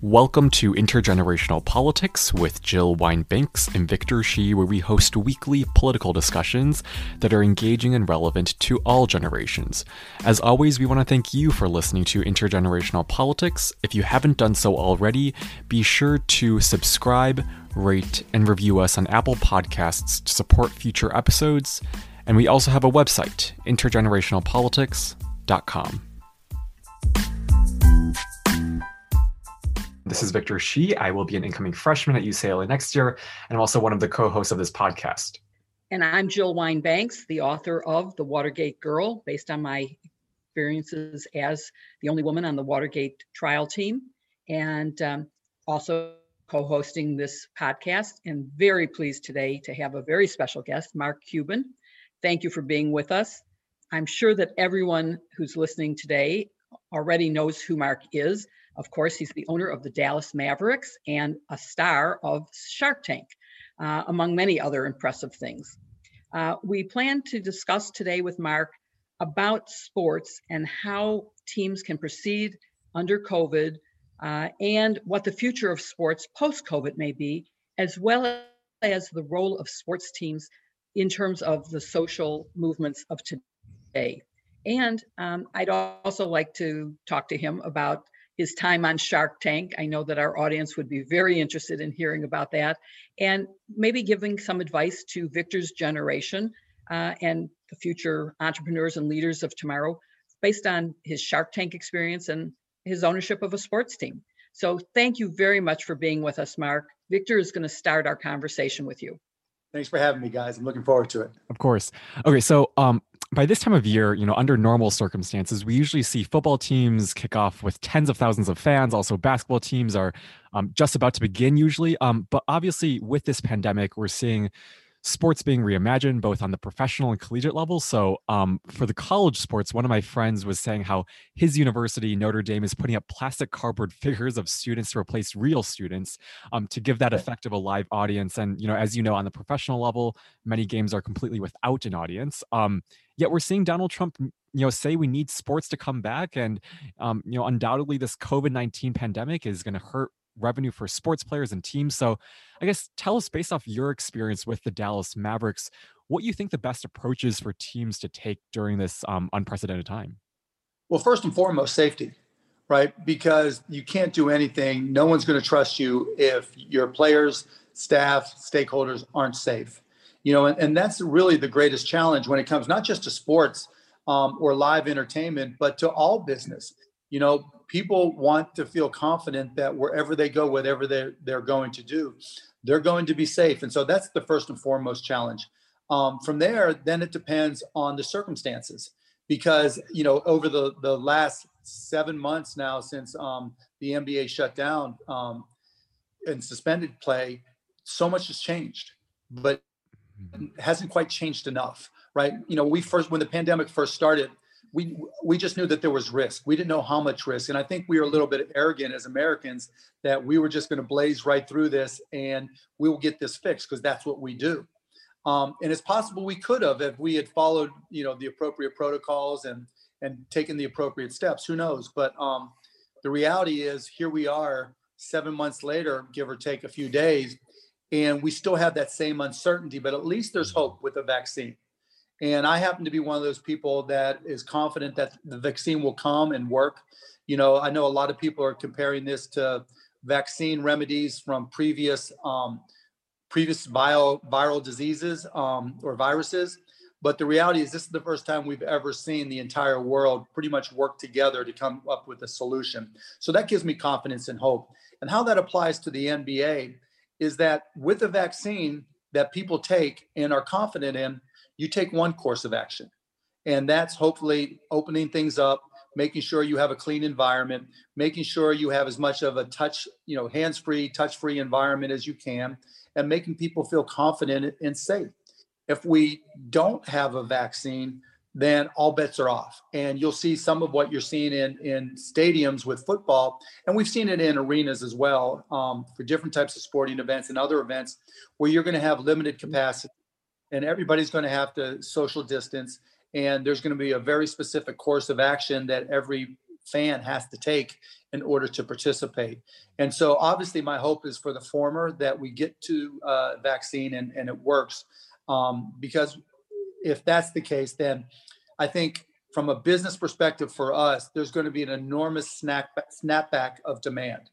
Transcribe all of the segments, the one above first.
Welcome to Intergenerational Politics with Jill Wine-Banks and Victor Shi, where we host weekly political discussions that are engaging and relevant to all generations. As always, we want to thank you for listening to Intergenerational Politics. If you haven't done so already, be sure to subscribe, rate, and review us on Apple Podcasts to support future episodes. And we also have a website, intergenerationalpolitics.com. This is Victor Shi. I will be an incoming freshman at UCLA next year, and I'm also one of the co hosts of this podcast. And I'm Jill Wine-Banks, the author of The Watergate Girl, based on my experiences as the only woman on the Watergate trial team, and um, also co hosting this podcast. And very pleased today to have a very special guest, Mark Cuban. Thank you for being with us. I'm sure that everyone who's listening today already knows who Mark is. Of course, he's the owner of the Dallas Mavericks and a star of Shark Tank, uh, among many other impressive things. Uh, we plan to discuss today with Mark about sports and how teams can proceed under COVID uh, and what the future of sports post COVID may be, as well as the role of sports teams in terms of the social movements of today. And um, I'd also like to talk to him about his time on Shark Tank. I know that our audience would be very interested in hearing about that and maybe giving some advice to Victor's generation uh, and the future entrepreneurs and leaders of tomorrow based on his Shark Tank experience and his ownership of a sports team. So thank you very much for being with us, Mark. Victor is going to start our conversation with you. Thanks for having me, guys. I'm looking forward to it. Of course. Okay, so um, by this time of year, you know, under normal circumstances, we usually see football teams kick off with tens of thousands of fans. Also, basketball teams are um, just about to begin usually. Um, but obviously, with this pandemic, we're seeing sports being reimagined both on the professional and collegiate level. So, um, for the college sports, one of my friends was saying how his university, Notre Dame, is putting up plastic cardboard figures of students to replace real students um, to give that effect of a live audience. And, you know, as you know, on the professional level, many games are completely without an audience. Um, yet we're seeing Donald Trump you know say we need sports to come back and um, you know undoubtedly this covid-19 pandemic is going to hurt revenue for sports players and teams. So, I guess tell us based off your experience with the Dallas Mavericks, what you think the best approaches for teams to take during this um, unprecedented time. Well, first and foremost, safety, right? Because you can't do anything. No one's going to trust you if your players, staff, stakeholders aren't safe. You know, and, and that's really the greatest challenge when it comes not just to sports um, or live entertainment, but to all business. You know, people want to feel confident that wherever they go, whatever they're, they're going to do, they're going to be safe. And so that's the first and foremost challenge. Um, from there, then it depends on the circumstances because, you know, over the, the last seven months now since um, the NBA shut down um, and suspended play, so much has changed, but mm-hmm. hasn't quite changed enough, right? You know, we first, when the pandemic first started, we we just knew that there was risk. We didn't know how much risk, and I think we were a little bit arrogant as Americans that we were just going to blaze right through this and we will get this fixed because that's what we do. Um, and it's possible we could have if we had followed, you know, the appropriate protocols and and taken the appropriate steps. Who knows? But um, the reality is, here we are, seven months later, give or take a few days, and we still have that same uncertainty. But at least there's hope with a vaccine. And I happen to be one of those people that is confident that the vaccine will come and work. You know, I know a lot of people are comparing this to vaccine remedies from previous um, previous bio, viral diseases um, or viruses. But the reality is, this is the first time we've ever seen the entire world pretty much work together to come up with a solution. So that gives me confidence and hope. And how that applies to the NBA is that with a vaccine that people take and are confident in, you take one course of action. And that's hopefully opening things up making sure you have a clean environment making sure you have as much of a touch you know hands free touch free environment as you can and making people feel confident and safe. If we don't have a vaccine then all bets are off. And you'll see some of what you're seeing in in stadiums with football and we've seen it in arenas as well um, for different types of sporting events and other events where you're going to have limited capacity and everybody's going to have to social distance and there's going to be a very specific course of action that every fan has to take in order to participate. And so, obviously, my hope is for the former that we get to uh, vaccine and, and it works. Um, because if that's the case, then I think from a business perspective for us, there's going to be an enormous snap, snapback of demand.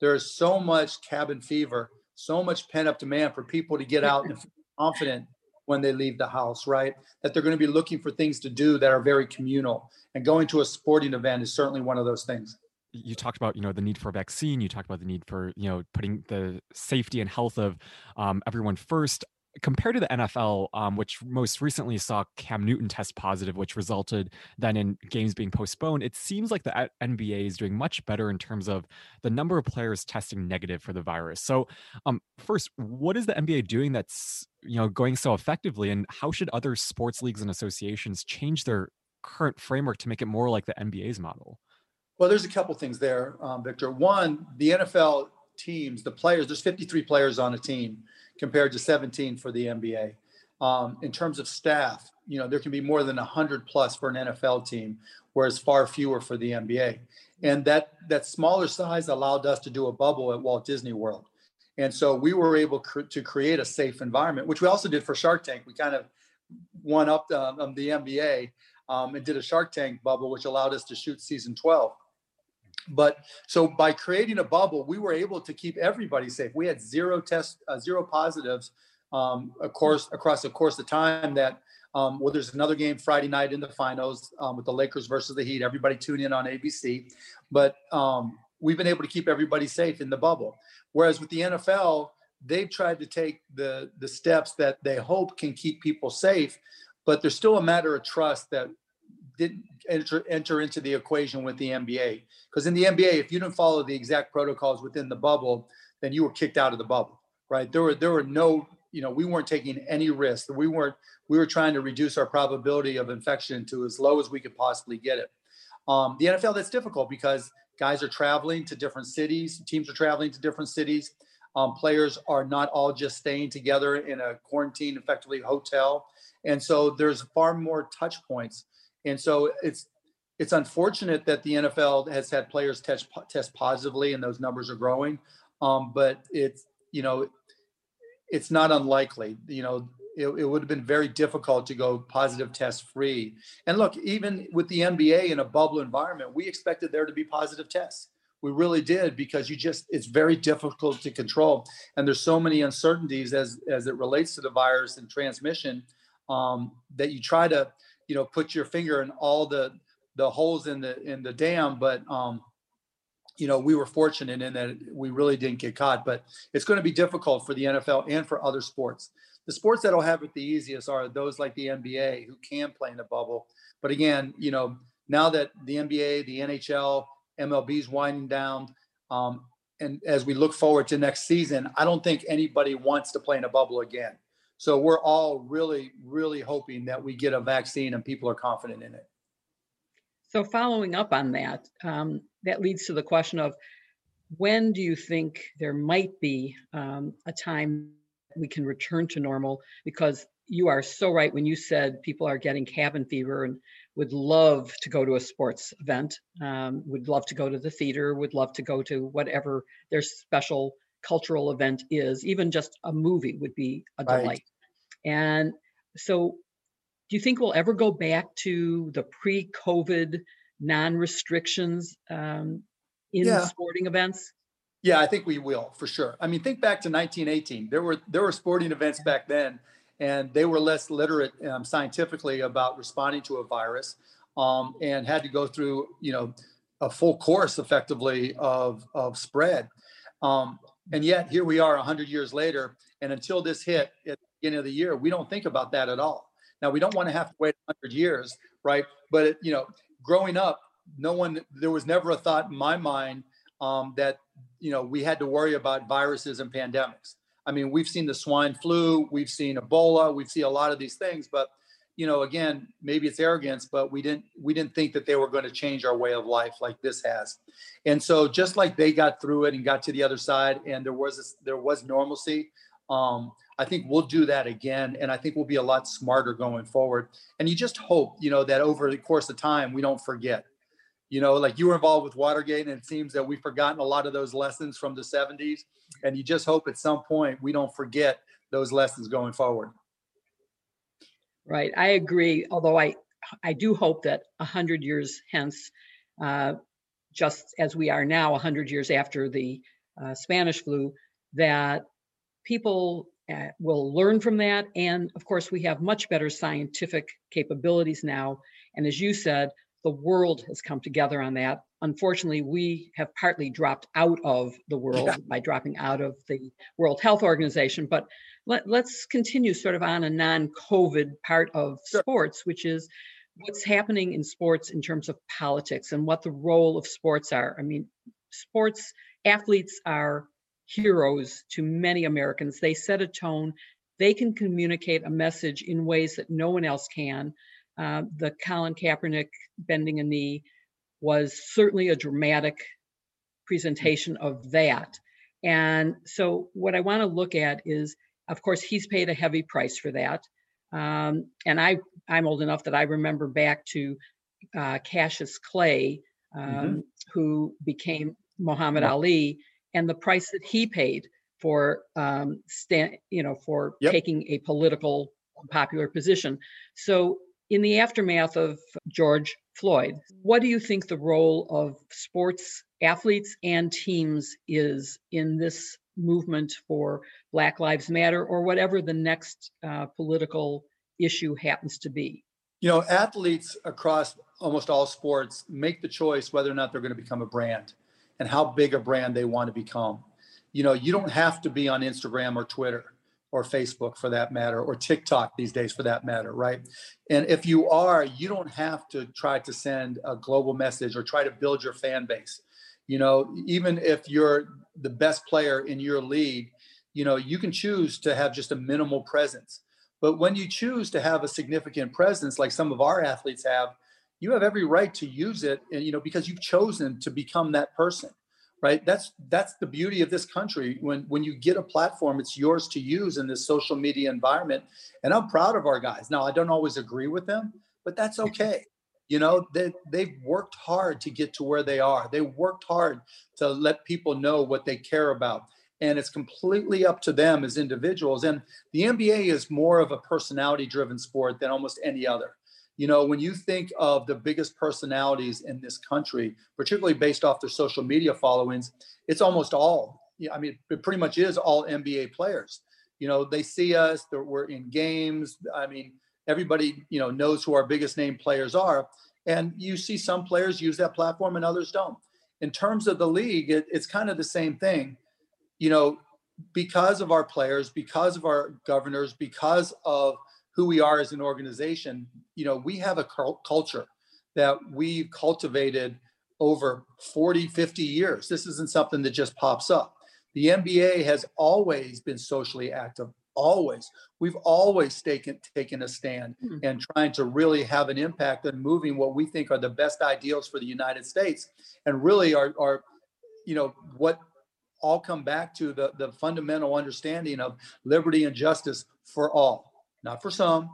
There is so much cabin fever, so much pent up demand for people to get out and feel confident when they leave the house, right? That they're going to be looking for things to do that are very communal. And going to a sporting event is certainly one of those things. You talked about, you know, the need for a vaccine. You talked about the need for, you know, putting the safety and health of um, everyone first compared to the NFL, um, which most recently saw Cam Newton test positive, which resulted then in games being postponed, it seems like the NBA is doing much better in terms of the number of players testing negative for the virus. So, um, first, what is the NBA doing that's you know going so effectively, and how should other sports leagues and associations change their current framework to make it more like the NBA's model? Well, there's a couple things there, um, Victor. One, the NFL teams, the players, there's 53 players on a team compared to 17 for the NBA. Um, in terms of staff, you know, there can be more than 100 plus for an NFL team, whereas far fewer for the NBA. And that that smaller size allowed us to do a bubble at Walt Disney World. And so we were able cr- to create a safe environment, which we also did for Shark Tank. We kind of won up the, um, the NBA um, and did a Shark Tank bubble, which allowed us to shoot season 12. But so by creating a bubble, we were able to keep everybody safe. We had zero test uh, zero positives, um, of course, across the course of time that, um, well, there's another game Friday night in the finals um, with the Lakers versus the Heat. Everybody tune in on ABC. But um, we've been able to keep everybody safe in the bubble. Whereas with the NFL, they've tried to take the the steps that they hope can keep people safe, but there's still a matter of trust that didn't enter, enter into the equation with the NBA. Because in the NBA, if you didn't follow the exact protocols within the bubble, then you were kicked out of the bubble, right? There were there were no, you know, we weren't taking any risks. We weren't. We were trying to reduce our probability of infection to as low as we could possibly get it. Um, the NFL, that's difficult because guys are traveling to different cities, teams are traveling to different cities. Um, players are not all just staying together in a quarantine, effectively hotel, and so there's far more touch points and so it's it's unfortunate that the NFL has had players test test positively and those numbers are growing. Um, but it's you know it's not unlikely. You know it, it would have been very difficult to go positive test free. And look, even with the NBA in a bubble environment, we expected there to be positive tests. We really did because you just it's very difficult to control, and there's so many uncertainties as as it relates to the virus and transmission um, that you try to you know put your finger in all the the holes in the in the dam but um you know we were fortunate in that we really didn't get caught but it's going to be difficult for the NFL and for other sports. The sports that'll have it the easiest are those like the NBA who can play in a bubble. But again you know now that the NBA the NHL MLB is winding down um, and as we look forward to next season I don't think anybody wants to play in a bubble again so we're all really, really hoping that we get a vaccine and people are confident in it. So following up on that, um, that leads to the question of when do you think there might be um, a time we can return to normal? Because you are so right when you said people are getting cabin fever and would love to go to a sports event, um, would love to go to the theater, would love to go to whatever their special cultural event is. Even just a movie would be a delight. And so, do you think we'll ever go back to the pre-COVID non-restrictions um, in yeah. sporting events? Yeah, I think we will for sure. I mean, think back to 1918. There were there were sporting events back then, and they were less literate um, scientifically about responding to a virus, um, and had to go through you know a full course effectively of of spread. Um, and yet here we are 100 years later, and until this hit the beginning of the year, we don't think about that at all. Now we don't want to have to wait 100 years, right? But it, you know, growing up, no one there was never a thought in my mind um, that you know we had to worry about viruses and pandemics. I mean, we've seen the swine flu, we've seen Ebola, we've seen a lot of these things, but you know, again, maybe it's arrogance, but we didn't we didn't think that they were going to change our way of life like this has. And so, just like they got through it and got to the other side, and there was this, there was normalcy. Um, I think we'll do that again, and I think we'll be a lot smarter going forward. And you just hope, you know, that over the course of time we don't forget. You know, like you were involved with Watergate, and it seems that we've forgotten a lot of those lessons from the 70s. And you just hope at some point we don't forget those lessons going forward. Right. I agree. Although I, I do hope that 100 years hence, uh, just as we are now, 100 years after the uh, Spanish flu, that people uh, will learn from that. And of course, we have much better scientific capabilities now. And as you said, the world has come together on that. Unfortunately, we have partly dropped out of the world yeah. by dropping out of the World Health Organization. But let, us continue sort of on a non COVID part of sure. sports, which is what's happening in sports in terms of politics and what the role of sports are. I mean, sports athletes are heroes to many Americans. They set a tone, they can communicate a message in ways that no one else can. Uh, the Colin Kaepernick bending a knee was certainly a dramatic presentation of that. And so, what I want to look at is, of course, he's paid a heavy price for that. Um, and I, I'm old enough that I remember back to uh, Cassius Clay, um, mm-hmm. who became Muhammad Ali, and the price that he paid for um, stand, you know, for yep. taking a political popular position. So in the aftermath of George Floyd, what do you think the role of sports athletes and teams is in this movement for Black Lives Matter or whatever the next uh, political issue happens to be? You know, athletes across almost all sports make the choice whether or not they're going to become a brand and how big a brand they want to become. You know, you don't have to be on Instagram or Twitter or Facebook for that matter, or TikTok these days for that matter, right? And if you are, you don't have to try to send a global message or try to build your fan base. You know, even if you're the best player in your league, you know, you can choose to have just a minimal presence. But when you choose to have a significant presence, like some of our athletes have, you have every right to use it and you know because you've chosen to become that person right? That's that's the beauty of this country. When when you get a platform it's yours to use in this social media environment. And i'm proud of our guys. Now i don't always agree with them but that's okay. You know they, they've worked hard to get to where they are. They worked hard to let people know what they care about. And it's completely up to them as individuals. And the nba is more of a personality driven sport than almost any other you know, when you think of the biggest personalities in this country, particularly based off their social media followings, it's almost all, I mean, it pretty much is all NBA players. You know, they see us, we're in games. I mean, everybody, you know, knows who our biggest name players are. And you see some players use that platform and others don't. In terms of the league, it, it's kind of the same thing. You know, because of our players, because of our governors, because of who we are as an organization, you know, we have a culture that we've cultivated over 40, 50 years. This isn't something that just pops up. The NBA has always been socially active, always. We've always taken, taken a stand mm-hmm. and trying to really have an impact on moving what we think are the best ideals for the United States and really are, are you know, what all come back to the, the fundamental understanding of liberty and justice for all not for some,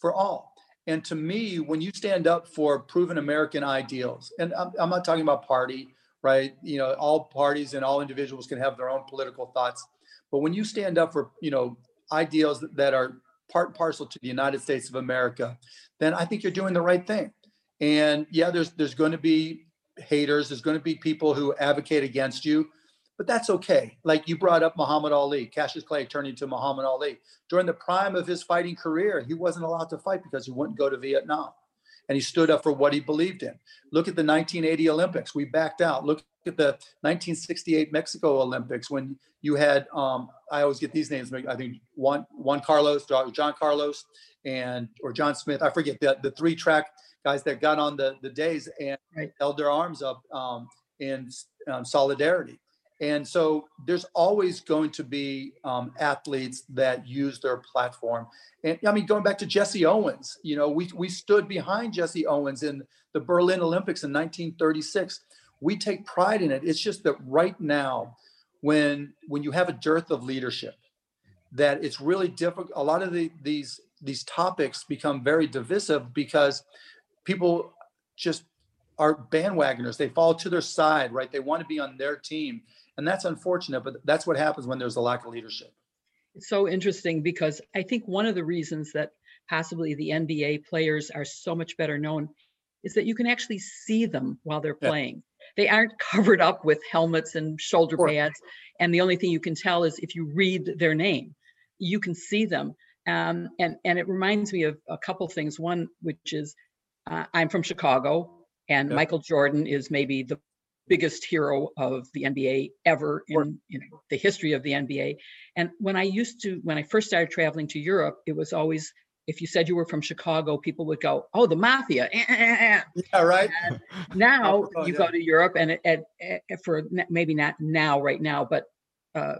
for all. And to me, when you stand up for proven American ideals, and I'm, I'm not talking about party, right? You know, all parties and all individuals can have their own political thoughts. But when you stand up for, you know, ideals that are part and parcel to the United States of America, then I think you're doing the right thing. And yeah, there's there's going to be haters, there's going to be people who advocate against you but that's okay. Like you brought up Muhammad Ali, Cassius Clay turning to Muhammad Ali. During the prime of his fighting career, he wasn't allowed to fight because he wouldn't go to Vietnam. And he stood up for what he believed in. Look at the 1980 Olympics. We backed out. Look at the 1968 Mexico Olympics when you had, um, I always get these names, I think Juan, Juan Carlos, John Carlos, and or John Smith. I forget the, the three track guys that got on the, the days and right. held their arms up um, in um, solidarity. And so there's always going to be um, athletes that use their platform. And I mean, going back to Jesse Owens, you know, we, we stood behind Jesse Owens in the Berlin Olympics in 1936. We take pride in it. It's just that right now, when when you have a dearth of leadership, that it's really difficult. A lot of the, these these topics become very divisive because people just are bandwagoners. They fall to their side, right? They want to be on their team. And that's unfortunate, but that's what happens when there's a lack of leadership. It's so interesting because I think one of the reasons that possibly the NBA players are so much better known is that you can actually see them while they're Yeah. playing. They aren't covered up with helmets and shoulder pads. And the only thing you can tell is if you read their name, you can see them. Um, and, and it reminds me of a couple things. One, which is uh, I'm from Chicago, and Yeah. Michael Jordan is maybe the biggest hero of the NBA ever in you know, the history of the NBA. And when I used to, when I first started traveling to Europe, it was always if you said you were from Chicago, people would go, "Oh, the mafia." Eh, eh, eh, eh." Yeah, right. Now Oh, you yeah. go to Europe, and it, it, it- for maybe not now, right now, but uh,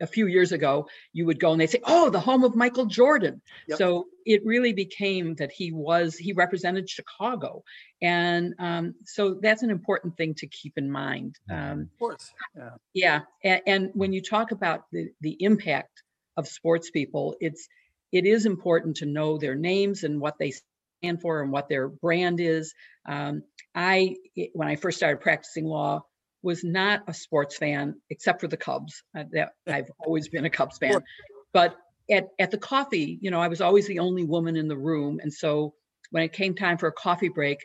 a few years ago, you would go and they'd say, "Oh, the home of Michael Jordan." Yep. So it really became that he was he represented Chicago, and um, so that's an important thing to keep in mind. Um, Of course. Yeah. yeah, and, and when you talk about the the impact of sports people, it's it is important to know their names and what they stand for and what their brand is. Um, I when I first started practicing law was not a sports fan except for the Cubs. Uh, that I've always been a Cubs fan, but at at the coffee, you know, I was always the only woman in the room, and so when it came time for a coffee break,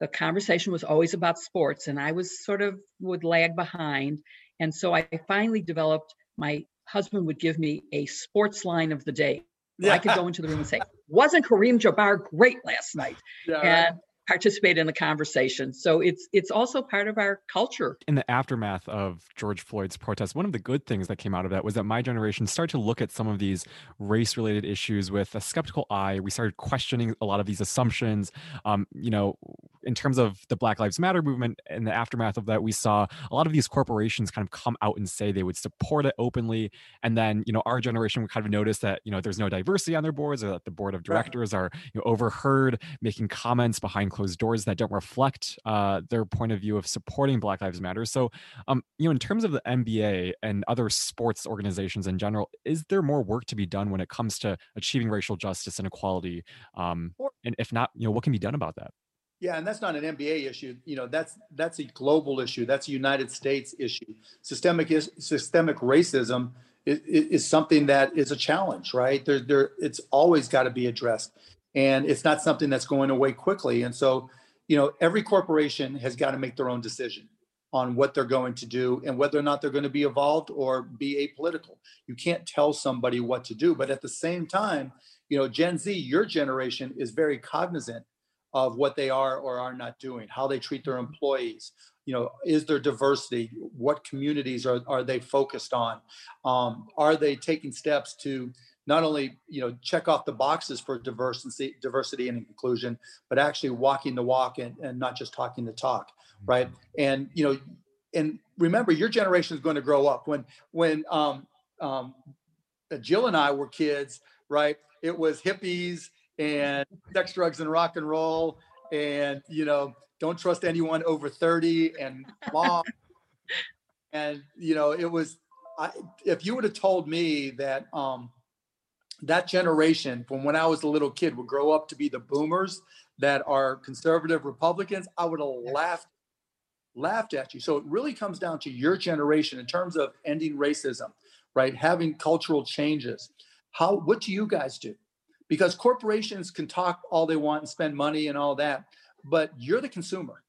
the conversation was always about sports, and I was sort of would lag behind. And so I finally developed my husband would give me a sports line of the day. So I could go into the room and say, wasn't Kareem Jabbar great last night? Yeah. And participate in the conversation. So it's it's also part of our culture. in the aftermath of George Floyd's protest, one of the good things that came out of that was that my generation started to look at some of these race related issues with a skeptical eye. We started questioning a lot of these assumptions. Um, you know, in terms of the Black Lives Matter movement, in the aftermath of that, we saw a lot of these corporations kind of come out and say they would support it openly. And then, you know, our generation would kind of notice that, you know, there's no diversity on their boards or that the board of directors are you know, overheard making comments behind closed doors that don't reflect uh, their point of view of supporting Black Lives Matter. So, um, you know, in terms of the NBA and other sports organizations in general, is there more work to be done when it comes to achieving racial justice and equality? Um, and if not, you know, what can be done about that? Yeah, and that's not an NBA issue. You know, that's that's a global issue. That's a United States issue. Systemic is systemic racism is, is something that is a challenge, right? There, there, it's always got to be addressed, and it's not something that's going away quickly. And so, you know, every corporation has got to make their own decision on what they're going to do and whether or not they're going to be evolved or be apolitical. You can't tell somebody what to do, but at the same time, you know, Gen Z, your generation is very cognizant of what they are or are not doing, how they treat their employees. You know, is there diversity? What communities are, are they focused on? Um, are they taking steps to not only you know check off the boxes for diversity, diversity and inclusion, but actually walking the walk and, and not just talking the talk, right? And you know, and remember, your generation is going to grow up. When when um, um, Jill and I were kids, right? It was hippies and sex, drugs, and rock and roll, and you know, don't trust anyone over thirty, and mom. and you know, it was. I, if you would have told me that um, that generation from when I was a little kid would grow up to be the boomers that are conservative Republicans, I would have laughed laughed at you. So it really comes down to your generation in terms of ending racism, right? Having cultural changes. How what do you guys do? Because corporations can talk all they want and spend money and all that, but you're the consumer,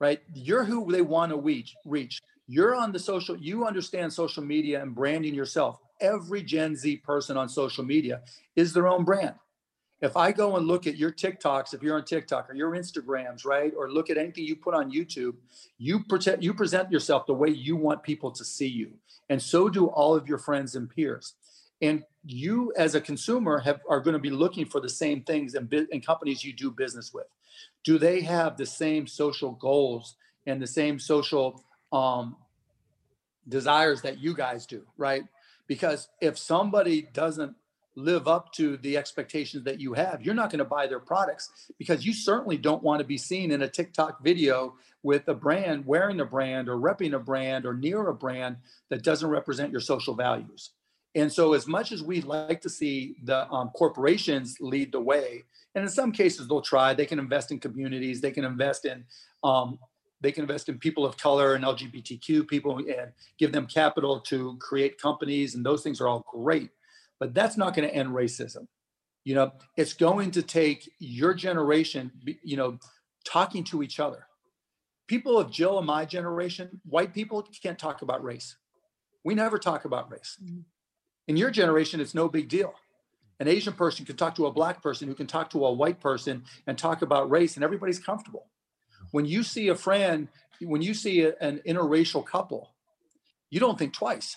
right? You're who they want to reach. Reach. You're on the social. You understand social media and branding yourself. Every Gen Z person on social media is their own brand. If I go and look at your TikToks, if you're on TikTok or your Instagrams, right, or look at anything you put on YouTube, you you present yourself the way you want people to see you, and so do all of your friends and peers. And you, as a consumer, have are going to be looking for the same things and, and companies you do business with. Do they have the same social goals and the same social um, desires that you guys do, right? Because if somebody doesn't live up to the expectations that you have, you're not going to buy their products because you certainly don't want to be seen in a TikTok video with a brand wearing a brand or repping a brand or near a brand that doesn't represent your social values. And so, as much as we'd like to see the um, corporations lead the way, and in some cases they'll try, they can invest in communities, they can invest in um, they can invest in people of color and LGBTQ people and give them capital to create companies, and those things are all great. But that's not going to end racism. You know, it's going to take your generation, you know, talking to each other. People of Jill and my generation, white people can't talk about race. We never talk about race. Mm-hmm. In your generation, it's no big deal. An Asian person can talk to a black person who can talk to a white person and talk about race, and everybody's comfortable. When you see a friend, when you see a, an interracial couple, you don't think twice.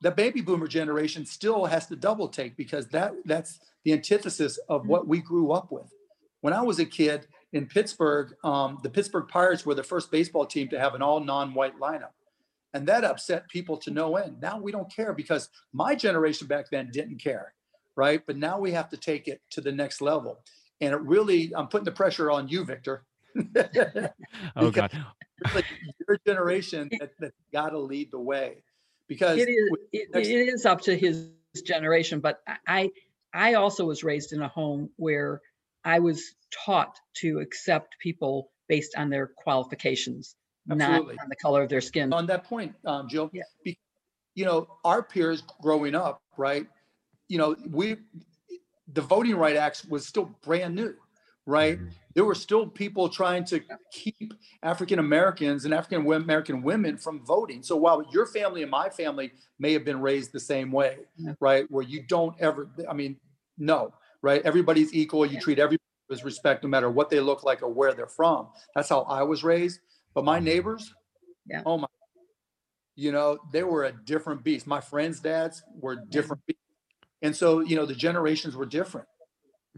The baby boomer generation still has to double take because that that's the antithesis of what we grew up with. When I was a kid in Pittsburgh, um, the Pittsburgh Pirates were the first baseball team to have an all non-white lineup. And that upset people to no end. Now we don't care because my generation back then didn't care, right? But now we have to take it to the next level. And it really, I'm putting the pressure on you, Victor, oh God! It's Like your generation that, that got to lead the way because it is. It, it is up to his generation, but I I also was raised in a home where I was taught to accept people based on their qualifications, Absolutely. not on the color of their skin. On that point, um, Jill, yeah. You know, our peers growing up, right? You know, we the Voting Right Act was still brand new, right? Mm-hmm there were still people trying to keep African Americans and African American women from voting. So while your family and my family may have been raised the same way, yeah. right, where you don't ever, I mean, no, right? Everybody's equal. You treat everybody with respect, no matter what they look like or where they're from. That's how I was raised. But my neighbors, yeah. oh my, you know, they were a different beast. My friends' dads were different. Yeah. And so, you know, the generations were different.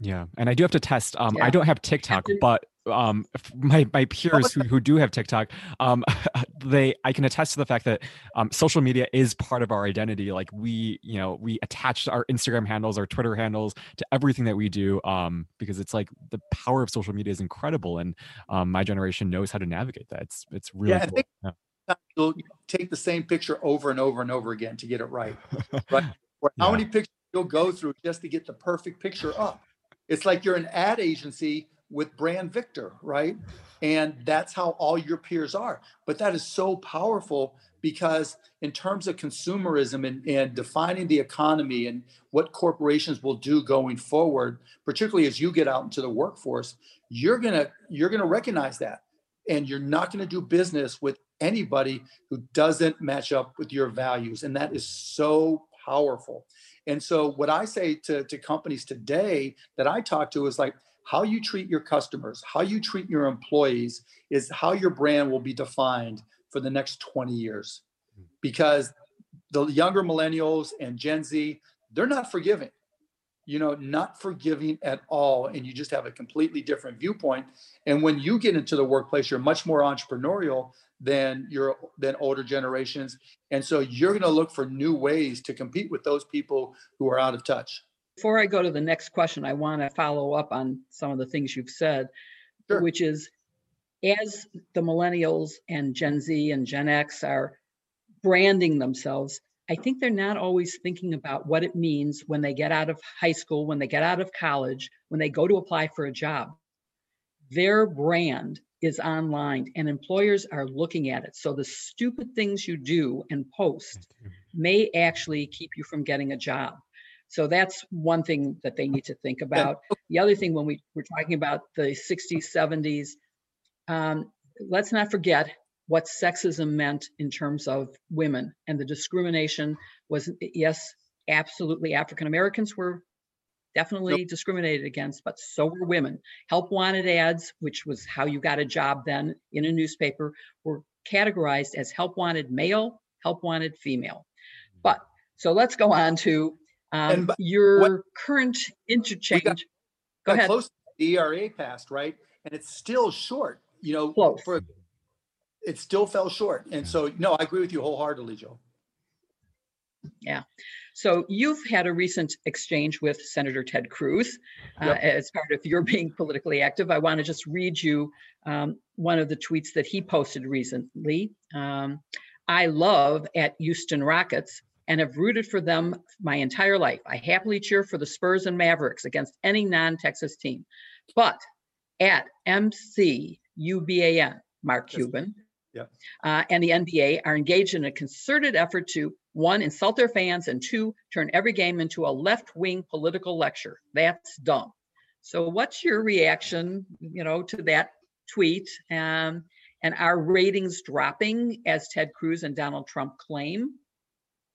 Yeah, and I do have to test. Um, yeah. I don't have TikTok, but um, my my peers who, who do have TikTok, um, they I can attest to the fact that um, social media is part of our identity. Like we, you know, we attach our Instagram handles, our Twitter handles to everything that we do, um, because it's like the power of social media is incredible, and um, my generation knows how to navigate that. It's it's really yeah, cool. Yeah. You'll take the same picture over and over and over again to get it right. Right? How yeah. many pictures you'll go through just to get the perfect picture up? It's like you're an ad agency with brand Victor, right? And that's how all your peers are. But that is so powerful because, in terms of consumerism and, and defining the economy and what corporations will do going forward, particularly as you get out into the workforce, you're gonna you're gonna recognize that, and you're not gonna do business with anybody who doesn't match up with your values, and that is so powerful. And so what I say to, to companies today that I talk to is like how you treat your customers, how you treat your employees is how your brand will be defined for the next 20 years. Hmm. Because the younger millennials and Gen Z, they're not forgiving. You know, not forgiving at all. And you just have a completely different viewpoint. And when you get into the workplace, you're much more entrepreneurial than your than older generations. And so you're going to look for new ways to compete with those people who are out of touch. Before i go to the next question i want to follow up on some of the things you've said sure. which is as the millennials and gen z and gen x are branding themselves i think they're not always thinking about what it means when they get out of high school when they get out of college when they go to apply for a job. Their brand is online and employers are looking at it. So the stupid things you do and post may actually keep you from getting a job. So that's one thing that they need to think about. The other thing, when we were talking about the 60s, 70s, um, let's not forget what sexism meant in terms of women. And the discrimination was, yes, absolutely, African Americans were definitely nope. discriminated against, but so were women. Help wanted ads, which was how you got a job then in a newspaper, were categorized as help wanted male, help wanted female. But so let's go on to um, your what, current interchange. Got, go ahead. Close the ERA passed, right? And it's still short, you know, close. for it still fell short. And so, no, I agree with you wholeheartedly, Joe. Yeah. So you've had a recent exchange with Senator Ted Cruz uh, yep. as part of your being politically active. I want to just read you um, one of the tweets that he posted recently. Um, I love at Houston Rockets and have rooted for them my entire life. I happily cheer for the Spurs and Mavericks against any non Texas team. But at MCUBAN, Mark Cuban, yeah. uh, and the NBA are engaged in a concerted effort to one, insult their fans, and two, turn every game into a left wing political lecture. That's dumb. So, what's your reaction, you know, to that tweet? Um, and are ratings dropping as Ted Cruz and Donald Trump claim?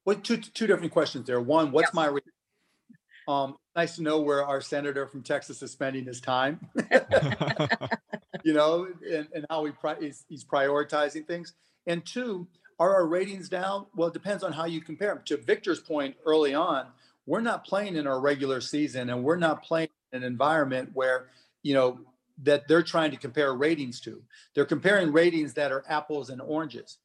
Well, two two different questions there. One, what's my um, nice to know where our senator from Texas is spending his time. you know, and, and how he pri- he's, he's prioritizing things. And two, are our ratings down? Well, it depends on how you compare them. To Victor's point early on, we're not playing in our regular season, and we're not playing in an environment where you know that they're trying to compare ratings to. They're comparing ratings that are apples and oranges.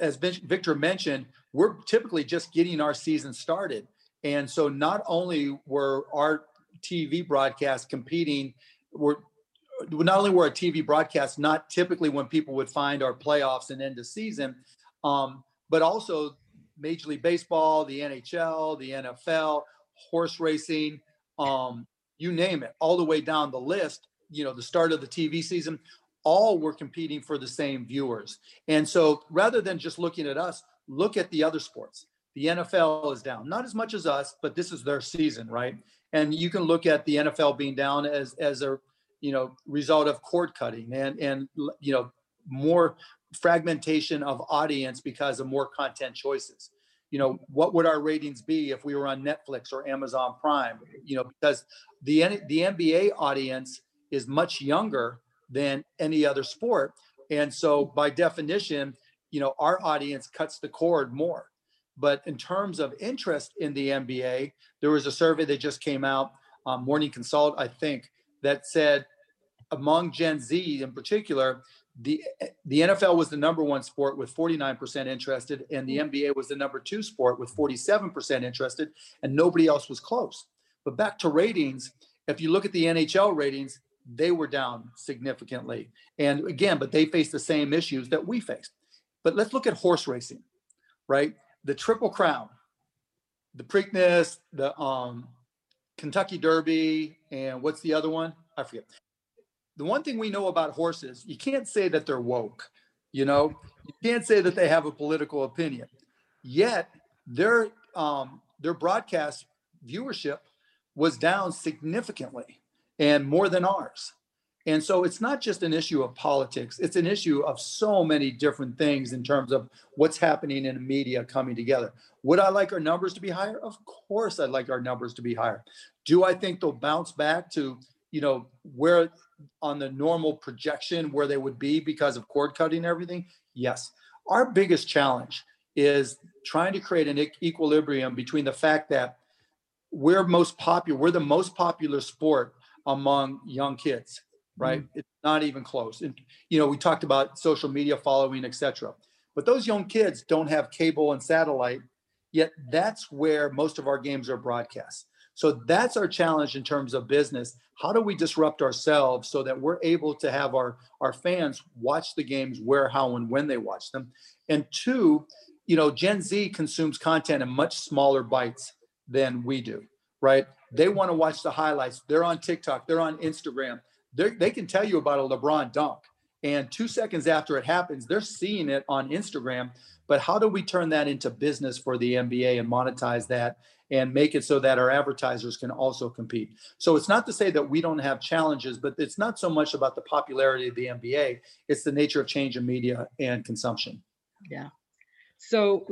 As Victor mentioned, we're typically just getting our season started. And so not only were our TV broadcasts competing, were not only were our TV broadcasts not typically when people would find our playoffs and end of season, um, but also Major League Baseball, the NHL, the NFL, horse racing, um, you name it, all the way down the list you know the start of the TV season, all were competing for the same viewers. And so rather than just looking at us, look at the other sports. The NFL is down, not as much as us, but this is their season, right? And you can look at the NFL being down as as a you know result of cord cutting and and you know more fragmentation of audience because of more content choices you know what would our ratings be if we were on netflix or amazon prime you know because the the nba audience is much younger than any other sport. And so by definition, you know, our audience cuts the cord more. But in terms of interest in the NBA, there was a survey that just came out, um, Morning Consult, I think, that said among Gen Z in particular, the the NFL was the number one sport with 49% interested, and the NBA was the number two sport with 47% interested, and nobody else was close. But back to ratings, if you look at the NHL ratings, they were down significantly. And again, but they faced the same issues that we faced. But let's look at horse racing, right? The Triple Crown, the Preakness, the um, Kentucky Derby, and what's the other one? I forget. The one thing we know about horses, you can't say that they're woke. You know, you can't say that they have a political opinion. Yet their um, their broadcast viewership was down significantly and more than ours. And so it's not just an issue of politics, it's an issue of so many different things in terms of what's happening in the media coming together. Would I like our numbers to be higher? Of course, I'd like our numbers to be higher. Do I think they'll bounce back to, you know, where on the normal projection where they would be because of cord cutting and everything? Yes. Our biggest challenge is trying to create an equilibrium between the fact that we're most popular, we're the most popular sport among young kids, right? Mm-hmm. It's not even close. And you know, we talked about social media following, etc. But those young kids don't have cable and satellite, yet that's where most of our games are broadcast. So that's our challenge in terms of business. How do we disrupt ourselves so that we're able to have our, our fans watch the games where, how, and when they watch them? And two, you know, Gen Z consumes content in much smaller bites than we do, right? They want to watch the highlights. They're on TikTok, they're on Instagram. They're, they can tell you about a LeBron dunk. And two seconds after it happens, they're seeing it on Instagram. But how do we turn that into business for the NBA and monetize that and make it so that our advertisers can also compete? So it's not to say that we don't have challenges, but it's not so much about the popularity of the NBA, it's the nature of change in media and consumption. Yeah. So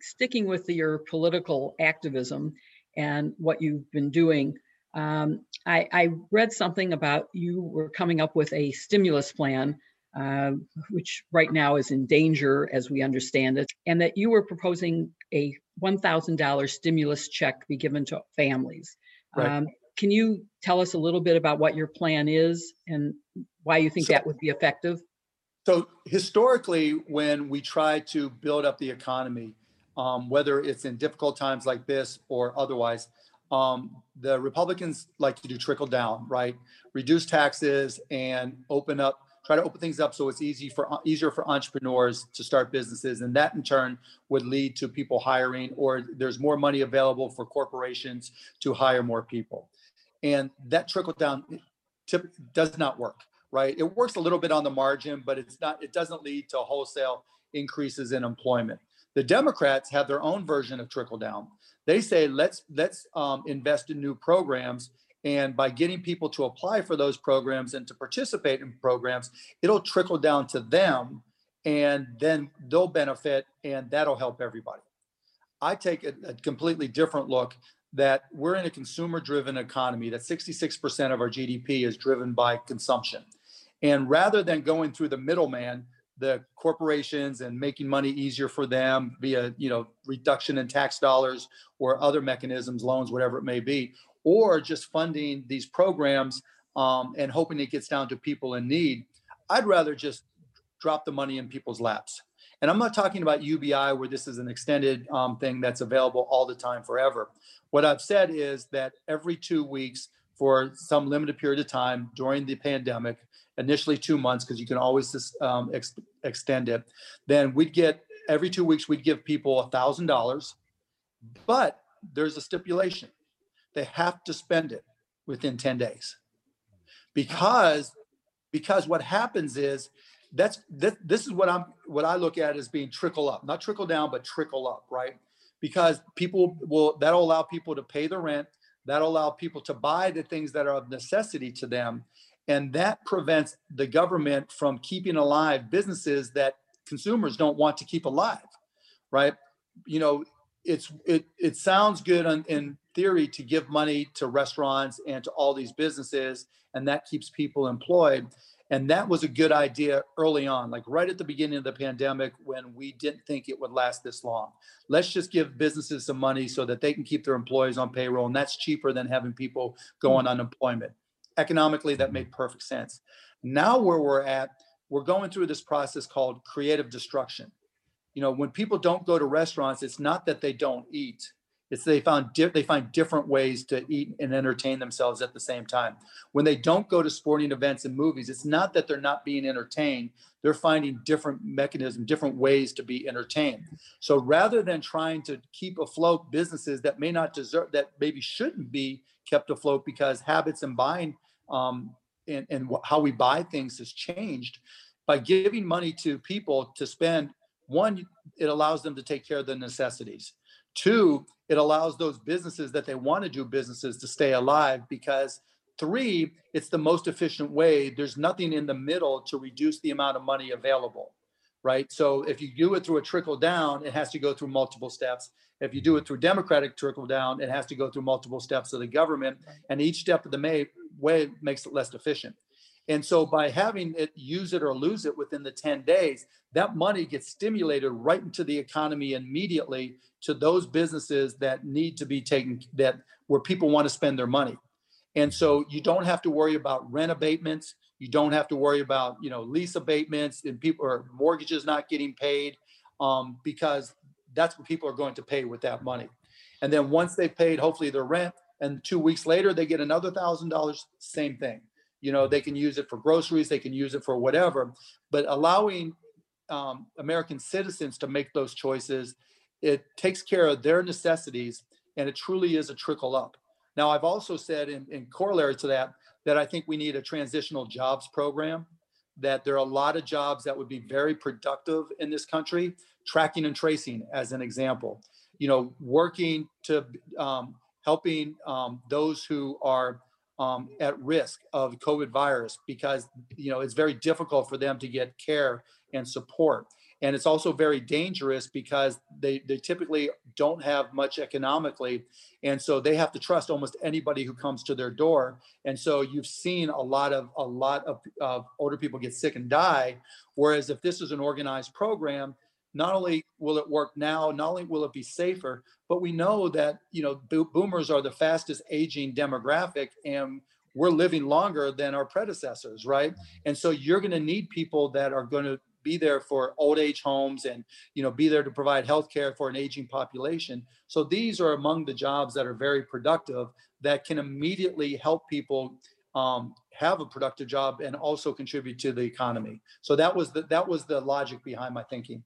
sticking with your political activism, and what you've been doing. Um, I, I, read something about you were coming up with a stimulus plan, uh, which right now is in danger as we understand it, and that you were proposing a $1,000 stimulus check be given to families. Right. Um, can you tell us a little bit about what your plan is and why you think so, that would be effective? So, historically, when we try to build up the economy, um, whether it's in difficult times like this or otherwise. Um, the Republicans like to do trickle down, right? Reduce taxes and open up try to open things up so it's easy for easier for entrepreneurs to start businesses. And that in turn would lead to people hiring or there's more money available for corporations to hire more people. And that trickle down tip does not work right? It works a little bit on the margin but it's not it doesn't lead to wholesale increases in employment. The democrats have their own version of trickle down. They say let's let's um, invest in new programs and by getting people to apply for those programs and to participate in programs, it'll trickle down to them and then they'll benefit and that'll help everybody. I take a, a completely different look that we're in a consumer driven economy, that 66% of our GDP is driven by consumption. And rather than going through the middleman, the corporations and making money easier for them via you know reduction in tax dollars or other mechanisms loans whatever it may be or just funding these programs um, and hoping it gets down to people in need. I'd rather just drop the money in people's laps. And I'm not talking about UBI where this is an extended um, thing that's available all the time forever. What I've said is that every two weeks for some limited period of time during the pandemic, initially two months, because you can always um, ex- extend it, then we'd get every two weeks, we'd give people a $1,000. But there's a stipulation they have to spend it within 10 days. Mm-hmm. Because because what happens is that's this, this is what i'm what i look at as being trickle up not trickle down but trickle up right? Because people will that'll allow people to pay the rent that'll allow people to buy the things that are of necessity to them and that prevents the government from keeping alive businesses that consumers don't want to keep alive right? You know it's it it sounds good on, in theory to give money to restaurants and to all these businesses, and that keeps people employed. And that was a good idea early on, like right at the beginning of the pandemic when we didn't think it would last this long. Let's just give businesses some money so that they can keep their employees on payroll. And that's cheaper than having people go on unemployment. Economically, that made perfect sense. Now, where we're at, we're going through this process called creative destruction. You know, when people don't go to restaurants, it's not that they don't eat, it's they found di- they find different ways to eat and entertain themselves at the same time. When they don't go to sporting events and movies, it's not that they're not being entertained. They're finding different mechanisms, different ways to be entertained. So rather than trying to keep afloat businesses that may not deserve, that maybe shouldn't be kept afloat because habits and buying um, and, and how we buy things has changed, by giving money to people to spend, one, it allows them to take care of the necessities Two, it allows those businesses that they want to do businesses to stay alive because three, it's the most efficient way. There's nothing in the middle to reduce the amount of money available, right? So if you do it through a trickle down, it has to go through multiple steps. If you do it through democratic trickle down, it has to go through multiple steps of the government, and each step of the may, way makes it less efficient. And so by having it use it or lose it within the 10 days, that money gets stimulated right into the economy immediately to those businesses that need to be taken that where people want to spend their money. And so you don't have to worry about rent abatements. You don't have to worry about, you know, lease abatements and people or mortgages not getting paid um, because that's what people are going to pay with that money. And then once they've paid, hopefully their rent, and two weeks later they get another thousand dollars, same thing you know they can use it for groceries they can use it for whatever but allowing um, american citizens to make those choices it takes care of their necessities and it truly is a trickle up. Now i've also said in, in corollary to that that i think we need a transitional jobs program that there are a lot of jobs that would be very productive in this country tracking and tracing as an example. You know working to um, helping um, those who are um, at risk of COVID virus because you know it's very difficult for them to get care and support. And it's also very dangerous because they, they typically don't have much economically. And so they have to trust almost anybody who comes to their door. And so you've seen a lot of a lot of uh, older people get sick and die. Whereas if this is an organized program, not only will it work now, not only will it be safer, but we know that you know boomers are the fastest aging demographic, and we're living longer than our predecessors, right? And so you're going to need people that are going to be there for old age homes and you know be there to provide health care for an aging population so these are among the jobs that are very productive that can immediately help people um, have a productive job and also contribute to the economy. So that was the that was the logic behind my thinking.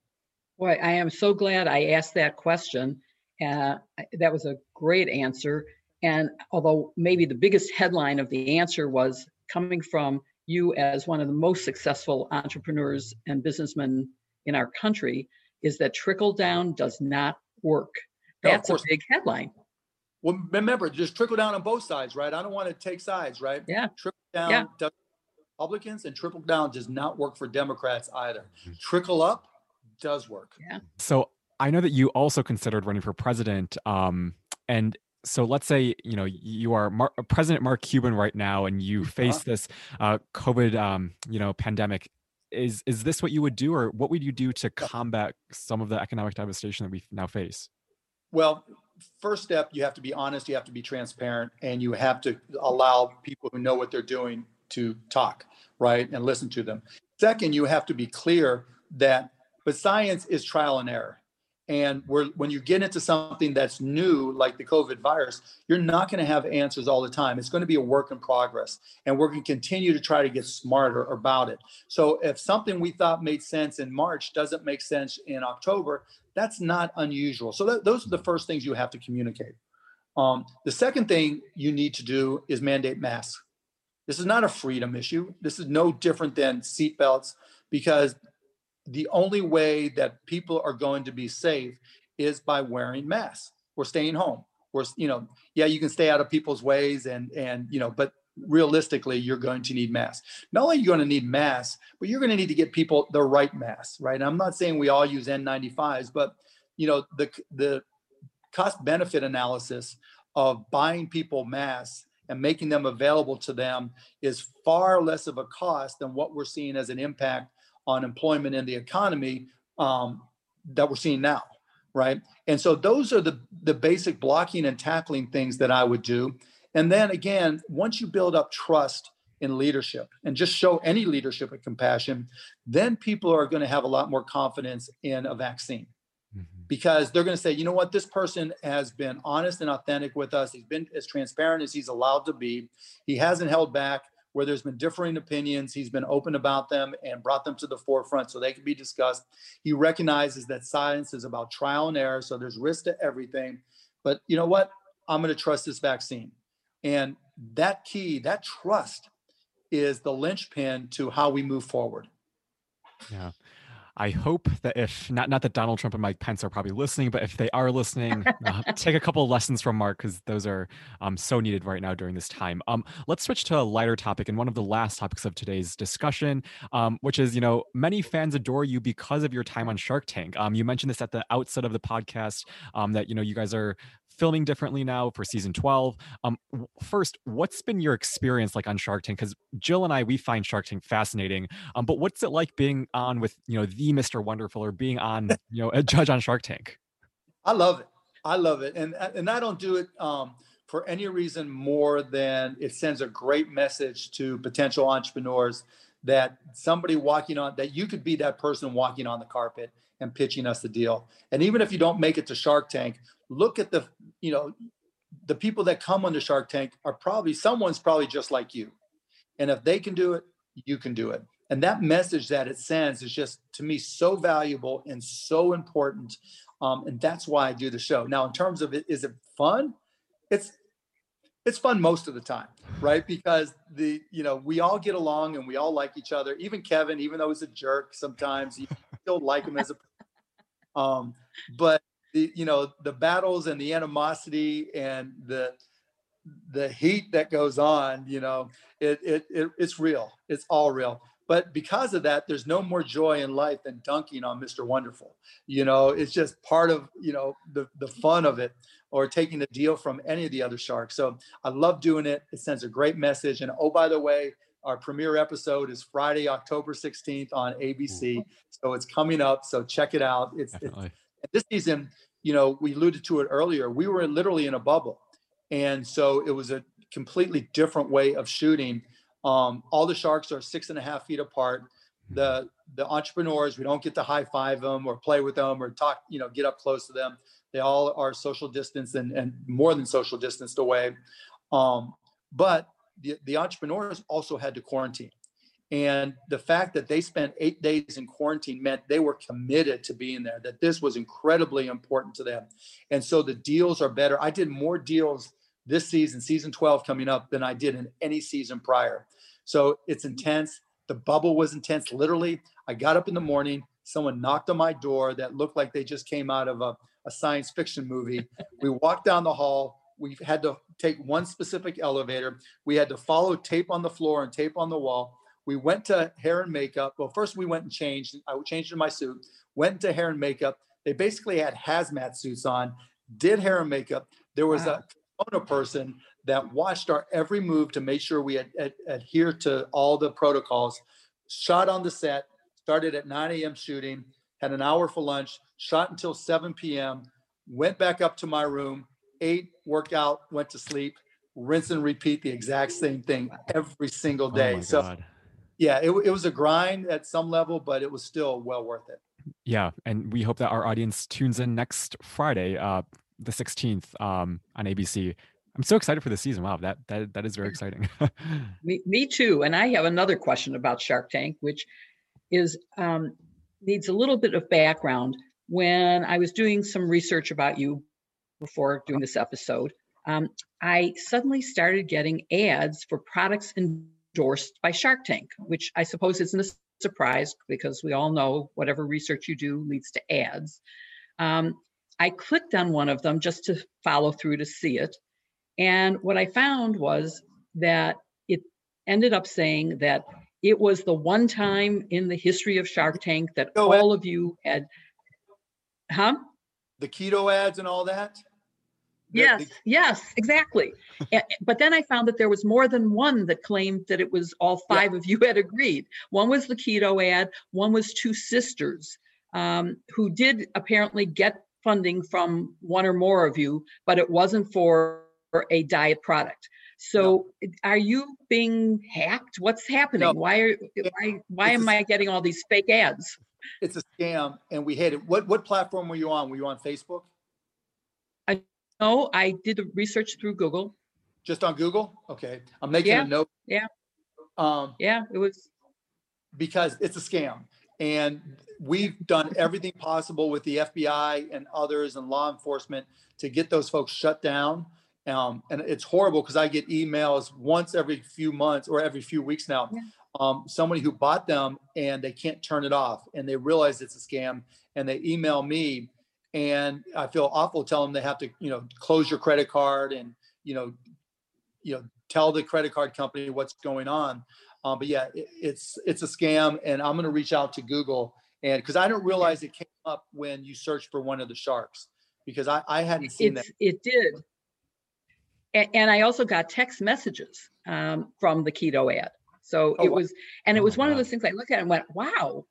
Boy, I am so glad I asked that question. Uh, that was a great answer. And although maybe the biggest headline of the answer was coming from you as one of the most successful entrepreneurs and businessmen in our country, is that trickle down does not work. That's no, a big headline. Well, remember, just trickle down on both sides, right? I don't want to take sides, right? Yeah. Trickle down yeah. does Republicans and trickle down does not work for Democrats either. Mm-hmm. Trickle up does work. Yeah. So I know that you also considered running for president. Um, and so let's say you know you are Mar- President Mark Cuban right now, and you uh-huh. face uh-huh. this uh, COVID, um, you know, pandemic. Is is this what you would do, or what would you do to combat some of the economic devastation that we now face? Well, first step, you have to be honest, you have to be transparent, and you have to allow people who know what they're doing to talk, right, and listen to them. Second, you have to be clear that, but science is trial and error. And when you get into something that's new, like the COVID virus, you're not going to have answers all the time. It's going to be a work in progress. And we're going to continue to try to get smarter about it. So if something we thought made sense in March doesn't make sense in October, that's not unusual. So those are the first things you have to communicate. Um, the second thing you need to do is mandate masks. This is not a freedom issue. This is no different than seatbelts because the only way that people are going to be safe is by wearing masks or staying home or you know yeah you can stay out of people's ways and and you know but realistically you're going to need masks. Not only are you going to need masks but you're going to need to get people the right masks right? And i'm not saying we all use n95s but you know the the cost benefit analysis of buying people masks and making them available to them is far less of a cost than what we're seeing as an impact on employment and the economy um, that we're seeing now, right? And so those are the the basic blocking and tackling things that I would do. And then again, once you build up trust in leadership and just show any leadership and compassion, then people are going to have a lot more confidence in a vaccine. Mm-hmm. Because they're going to say, you know what, this person has been honest and authentic with us. He's been as transparent as he's allowed to be. He hasn't held back where there's been differing opinions. He's been open about them and brought them to the forefront so they can be discussed. He recognizes that science is about trial and error, so there's risk to everything. But you know what? I'm going to trust this vaccine. And that key, that trust, is the linchpin to how we move forward. Yeah. I hope that if not not that Donald Trump and Mike Pence are probably listening, but if they are listening, uh, take a couple lessons from Mark because those are um, so needed right now during this time. Um, let's switch to a lighter topic and one of the last topics of today's discussion, um, which is you know many fans adore you because of your time on Shark Tank. Um, you mentioned this at the outset of the podcast um, that you know you guys are filming differently now for season 12. Um, first, what's been your experience like on Shark Tank? Because Jill and I, we find Shark Tank fascinating. Um, but what's it like being on with, you know, the Mr. Wonderful or being on, you know, a judge on Shark Tank? I love it. I love it. And, and I don't do it um, for any reason more than it sends a great message to potential entrepreneurs that somebody walking on that you could be that person walking on the carpet and pitching us the deal. And even if you don't make it to Shark Tank, look at the you know the people that come on the shark tank are probably someone's probably just like you. And if they can do it you can do it. And that message that it sends is just to me so valuable and so important. Um, and that's why i do the show. Now in terms of it is it fun? It's it's fun most of the time right? Because the you know we all get along and we all like each other. Even kevin even though he's a jerk sometimes you still like him as a um but the you know the battles and the animosity and the the heat that goes on you know it, it, it it's real. It's all real. But because of that there's no more joy in life than dunking on mr wonderful. You know it's just part of you know the the fun of it or taking a deal from any of the other sharks. So i love doing it. It sends a great message. And oh by the way our premiere episode is friday october 16th on abc mm-hmm. so it's coming up. So check it out. It's, it's this season, you know, we alluded to it earlier. We were literally in a bubble, and so it was a completely different way of shooting. Um, all the sharks are six and a half feet apart. The the entrepreneurs, we don't get to high five them or play with them or talk, you know, get up close to them. They all are social distance and, and more than social distanced away. Um, but the, the entrepreneurs also had to quarantine. And the fact that they spent eight days in quarantine meant they were committed to being there, that this was incredibly important to them. And so the deals are better. I did more deals this season, season 12 coming up, than I did in any season prior. So it's intense. The bubble was intense. Literally, I got up in the morning, someone knocked on my door that looked like they just came out of a, a science fiction movie. we walked down the hall. We had to take one specific elevator. We had to follow tape on the floor and tape on the wall. We went to hair and makeup. Well, first we went and changed. I changed in my suit, went to hair and makeup. They basically had hazmat suits on, did hair and makeup. There was wow. a corona person that watched our every move to make sure we ad- ad- adhere to all the protocols. Shot on the set, started at 9 a.m. shooting, had an hour for lunch, shot until 7 p.m., went back up to my room, ate, worked out, went to sleep, rinse and repeat the exact same thing every single oh day. Oh so, God. Yeah, it, it was a grind at some level, but it was still well worth it. Yeah, and we hope that our audience tunes in next Friday, uh, the 16th, um, on ABC. I'm so excited for the season. Wow, that that that is very exciting. me, me too. And I have another question about Shark Tank, which is um, needs a little bit of background. When I was doing some research about you before doing this episode, um, I suddenly started getting ads for products endorsed by Shark Tank, which I suppose isn't a surprise because we all know whatever research you do leads to ads. Um, I clicked on one of them just to follow through to see it. And what I found was that it ended up saying that it was the one time in the history of Shark Tank that all of you had, huh? The keto ads and all that? Yes, the, yes, exactly. but then I found that there was more than one that claimed that it was all five yeah. of you had agreed. One was the keto ad, one was two sisters um, who did apparently get funding from one or more of you, but it wasn't for a diet product. So no. are you being hacked? What's happening? No. Why are why why am I getting all these fake ads? It's a scam and we hate it. What what platform were you on? Were you on Facebook? No, I did the research through Google. Just on Google? Okay. I'm making yeah. a note. Yeah. Um, yeah, it was because it's a scam. And we've done everything possible with the FBI and others and law enforcement to get those folks shut down. Um, and it's horrible because I get emails once every few months or every few weeks now. Yeah. Um, somebody who bought them and they can't turn it off and they realize it's a scam and they email me and I feel awful telling them they have to, you know, close your credit card and, you know, you know, tell the credit card company what's going on. Um, but yeah, it, it's it's a scam, and I'm going to reach out to Google and because I didn't realize it came up when you searched for one of the sharks because I, I hadn't seen it's, that. It did, and, and I also got text messages um, from the keto ad. So oh, it was, and it was oh one God. of those things I looked at and went, "Wow,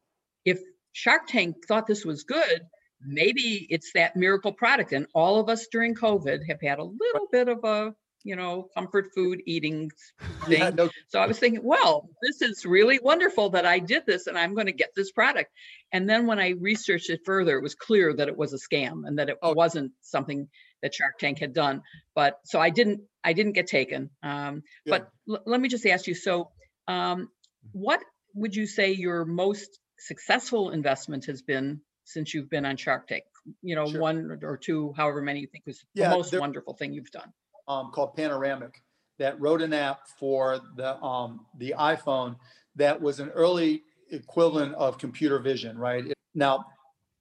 if Shark Tank thought this was good, maybe it's that miracle product. And all of us during COVID have had a little bit of a, you know, comfort food eating thing. Yeah, no. So I was thinking, well, this is really wonderful that I did this and I'm going to get this product. And then when I researched it further, it was clear that it was a scam and that it oh. wasn't something that Shark Tank had done. But so I didn't, I didn't get taken. Um, yeah. But l- let me just ask you, so um, what would you say your most successful investment has been since you've been on Shark Tank? You know, sure. one or two, however many you think was yeah, the most wonderful thing you've done. Um, called Panoramic that wrote an app for the um, the iPhone that was an early equivalent of computer vision, right? It, now,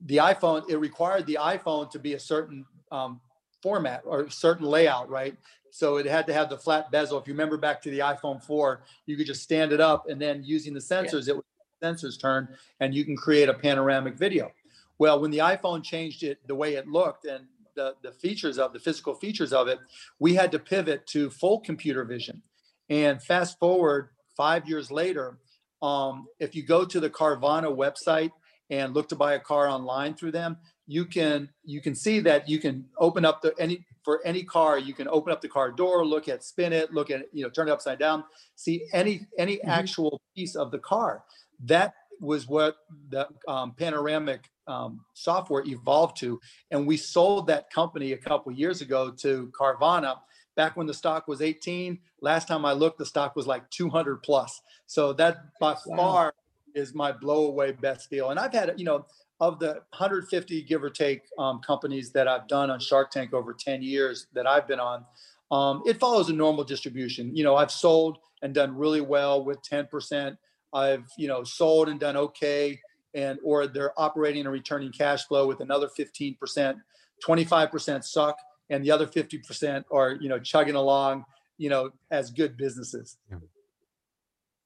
the iPhone it required the iPhone to be a certain um, format or a certain layout, right? So it had to have the flat bezel. If you remember back to the iPhone 4, you could just stand it up and then using the sensors, yeah. it would sensors turn and you can create a panoramic video. Well, when the iPhone changed it, the way it looked and the, the features of the physical features of it, we had to pivot to full computer vision. And fast forward five years later, um, if you go to the Carvana website and look to buy a car online through them, you can you can see that you can open up the any for any car you can open up the car door look at spin it look at you know turn it upside down see any any mm-hmm. actual piece of the car that was what the um, panoramic um, software evolved to. And we sold that company a couple years ago to Carvana back when the stock was 18. Last time I looked, the stock was like 200 plus. So that by wow. far is my blow away best deal. And I've had, you know, of the 150 give or take um, companies that I've done on Shark Tank over 10 years that I've been on, um, it follows a normal distribution. You know, I've sold and done really well with 10%. I've, you know, sold and done okay and or they're operating and returning cash flow with another 15%, 25% suck and the other 50% are, you know, chugging along, you know, as good businesses. Yeah.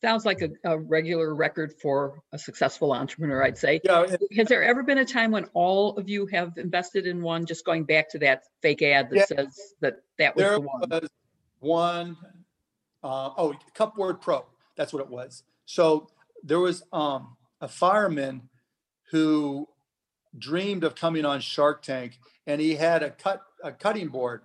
Sounds like a, a, regular record for a successful entrepreneur, I'd say. Yeah. Has there ever been a time when all of you have invested in one? Just going back to that fake ad that yeah. says that that was there the one. Was one, uh, oh, Cupboard Pro. That's what it was. So there was um, a fireman who dreamed of coming on Shark Tank, and he had a cut a cutting board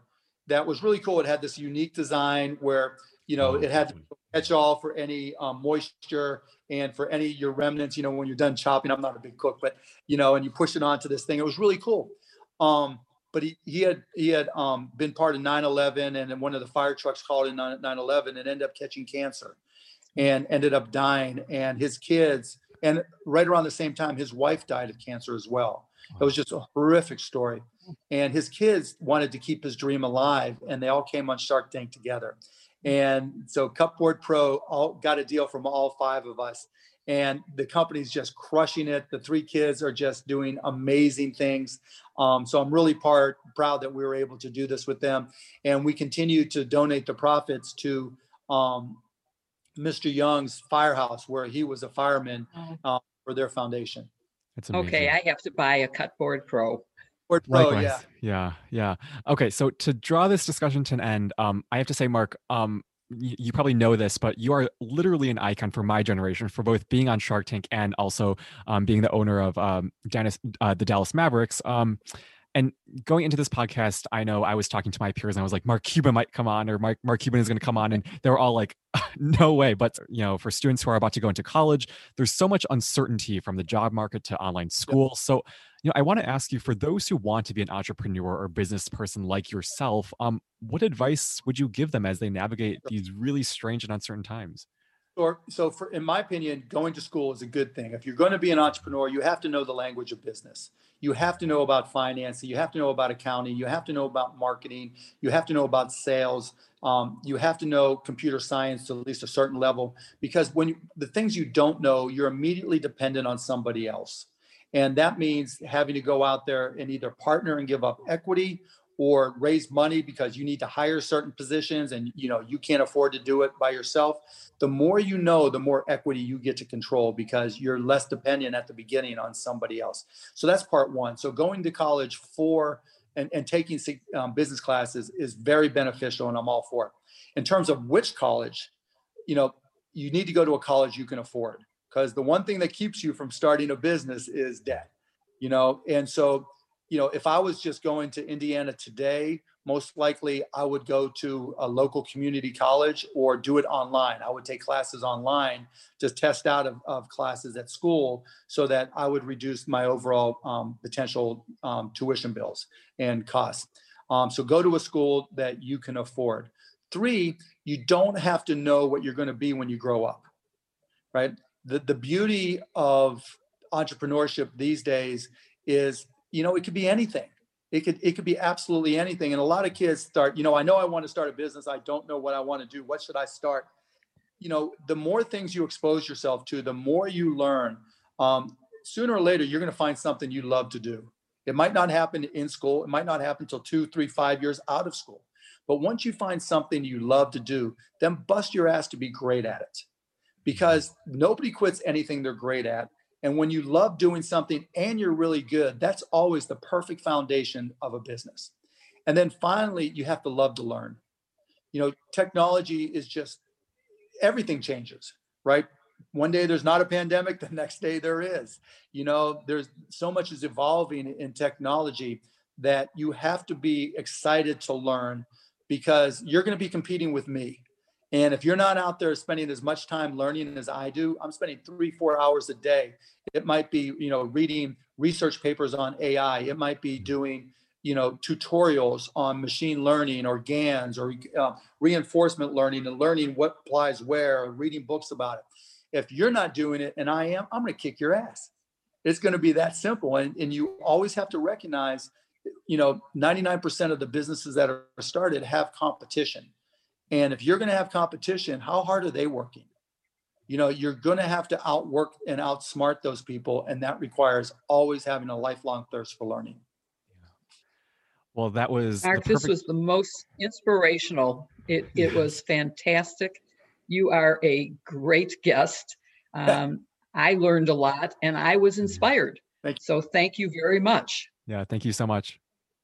that was really cool. It had this unique design where you know it had to catch all for any um, moisture and for any your remnants. You know, when you're done chopping, I'm not a big cook, but you know, and you push it onto this thing. It was really cool. Um, but he, he had he had um, been part of 9/11, and one of the fire trucks called in 9/11 and ended up catching cancer, and ended up dying. And his kids, and right around the same time, his wife died of cancer as well. It was just a horrific story. And his kids wanted to keep his dream alive, and they all came on Shark Tank together. And so Cupboard Pro all got a deal from all five of us. And the company's just crushing it. The three kids are just doing amazing things. Um, so I'm really part proud that we were able to do this with them. And we continue to donate the profits to um, Mr. Young's firehouse, where he was a fireman uh, for their foundation. Okay, I have to buy a Cutboard Pro. Pro, Likewise. yeah. Yeah, yeah. Okay, so to draw this discussion to an end, um, I have to say, Mark, um, you, you probably know this, but you are literally an icon for my generation for both being on Shark Tank and also um, being the owner of um, Dennis, uh, the Dallas Mavericks. Um, and going into this podcast, I know I was talking to my peers and I was like, Mark Cuban might come on or Mark, Mark Cuban is going to come on. And they were all like, no way. But, you know, for students who are about to go into college, there's so much uncertainty from the job market to online school. So, you know, I want to ask you for those who want to be an entrepreneur or business person like yourself, um, what advice would you give them as they navigate these really strange and uncertain times? Or so for in my opinion, going to school is a good thing. If you're going to be an entrepreneur, you have to know the language of business. You have to know about financing. You have to know about accounting. You have to know about marketing. You have to know about sales. Um, you have to know computer science to at least a certain level because when you, the things you don't know, you're immediately dependent on somebody else. And that means having to go out there and either partner and give up equity or raise money because you need to hire certain positions and you know you can't afford to do it by yourself the more you know the more equity you get to control because you're less dependent at the beginning on somebody else. So that's part one. So going to college for and, and taking um, business classes is very beneficial and i'm all for it. In terms of which college you know you need to go to a college you can afford because the one thing that keeps you from starting a business is debt you know? And so you know, if I was just going to Indiana today, most likely I would go to a local community college or do it online. I would take classes online, just test out of, of classes at school so that I would reduce my overall um, potential um, tuition bills and costs. Um, so go to a school that you can afford. Three, you don't have to know what you're going to be when you grow up, right? The, the beauty of entrepreneurship these days is you know, it could be anything. It could it could be absolutely anything. And a lot of kids start, you know, I know I want to start a business. I don't know what I want to do. What should I start? You know, the more things you expose yourself to, the more you learn. Um, sooner or later, you're going to find something you love to do. It might not happen in school. It might not happen until two, three, five years out of school. But once you find something you love to do, then bust your ass to be great at it. Because nobody quits anything they're great at. And when you love doing something and you're really good, that's always the perfect foundation of a business. And then finally, you have to love to learn. You know, technology is just everything changes, right? One day there's not a pandemic, the next day there is. You know, there's so much is evolving in technology that you have to be excited to learn because you're going to be competing with me and if you're not out there spending as much time learning as I do, I'm spending three, four hours a day. It might be, you know, reading research papers on AI. It might be doing, you know tutorials on machine learning or GANs or uh, reinforcement learning and learning what applies where, or reading books about it. If you're not doing it, and I am, I'm going to kick your ass. It's going to be that simple, and and you always have to recognize, you know, 99% of the businesses that are started have competition, and if you're going to have competition, how hard are they working? you know you're going to have to outwork and outsmart those people and that requires always having a lifelong thirst for learning. Well that was Mark, perfect... this was the most inspirational. It, it was fantastic. You are a great guest. Um, i learned a lot and i was inspired. Thank so thank you very much. Yeah thank you so much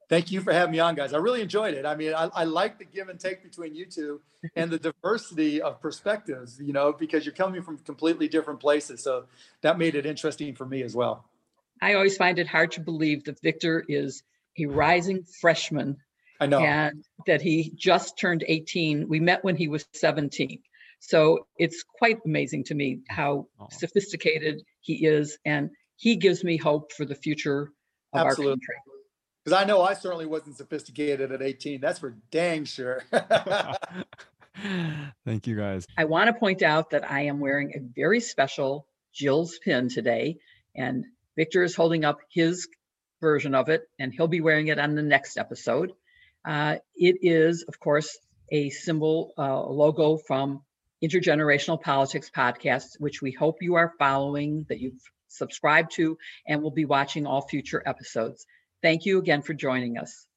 thank you for having me on, guys. I really enjoyed it. I mean, I, I like the give and take between you two and the diversity of perspectives, you know, because you're coming from completely different places. So that made it interesting for me as well. I always find it hard to believe that Victor is a rising freshman. I know. And that he just turned 18. We met when he was 17. So it's quite amazing to me how oh. sophisticated he is. And he gives me hope for the future of Absolutely. our country because I know I certainly wasn't sophisticated at 18. That's for dang sure. Thank you guys. I want to point out that I am wearing a very special Jill's pin today, and Victor is holding up his version of it, and he'll be wearing it on the next episode. Uh, it is, of course, a symbol, uh, logo from Intergenerational Politics Podcast, which we hope you are following, that you've subscribed to, and will be watching all future episodes. Thank you again for joining us.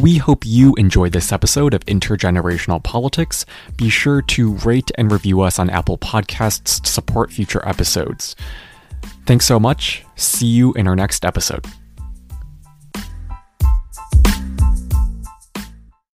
We hope you enjoyed this episode of Intergenerational Politics. Be sure to rate and review us on Apple Podcasts to support future episodes. Thanks so much. See you in our next episode.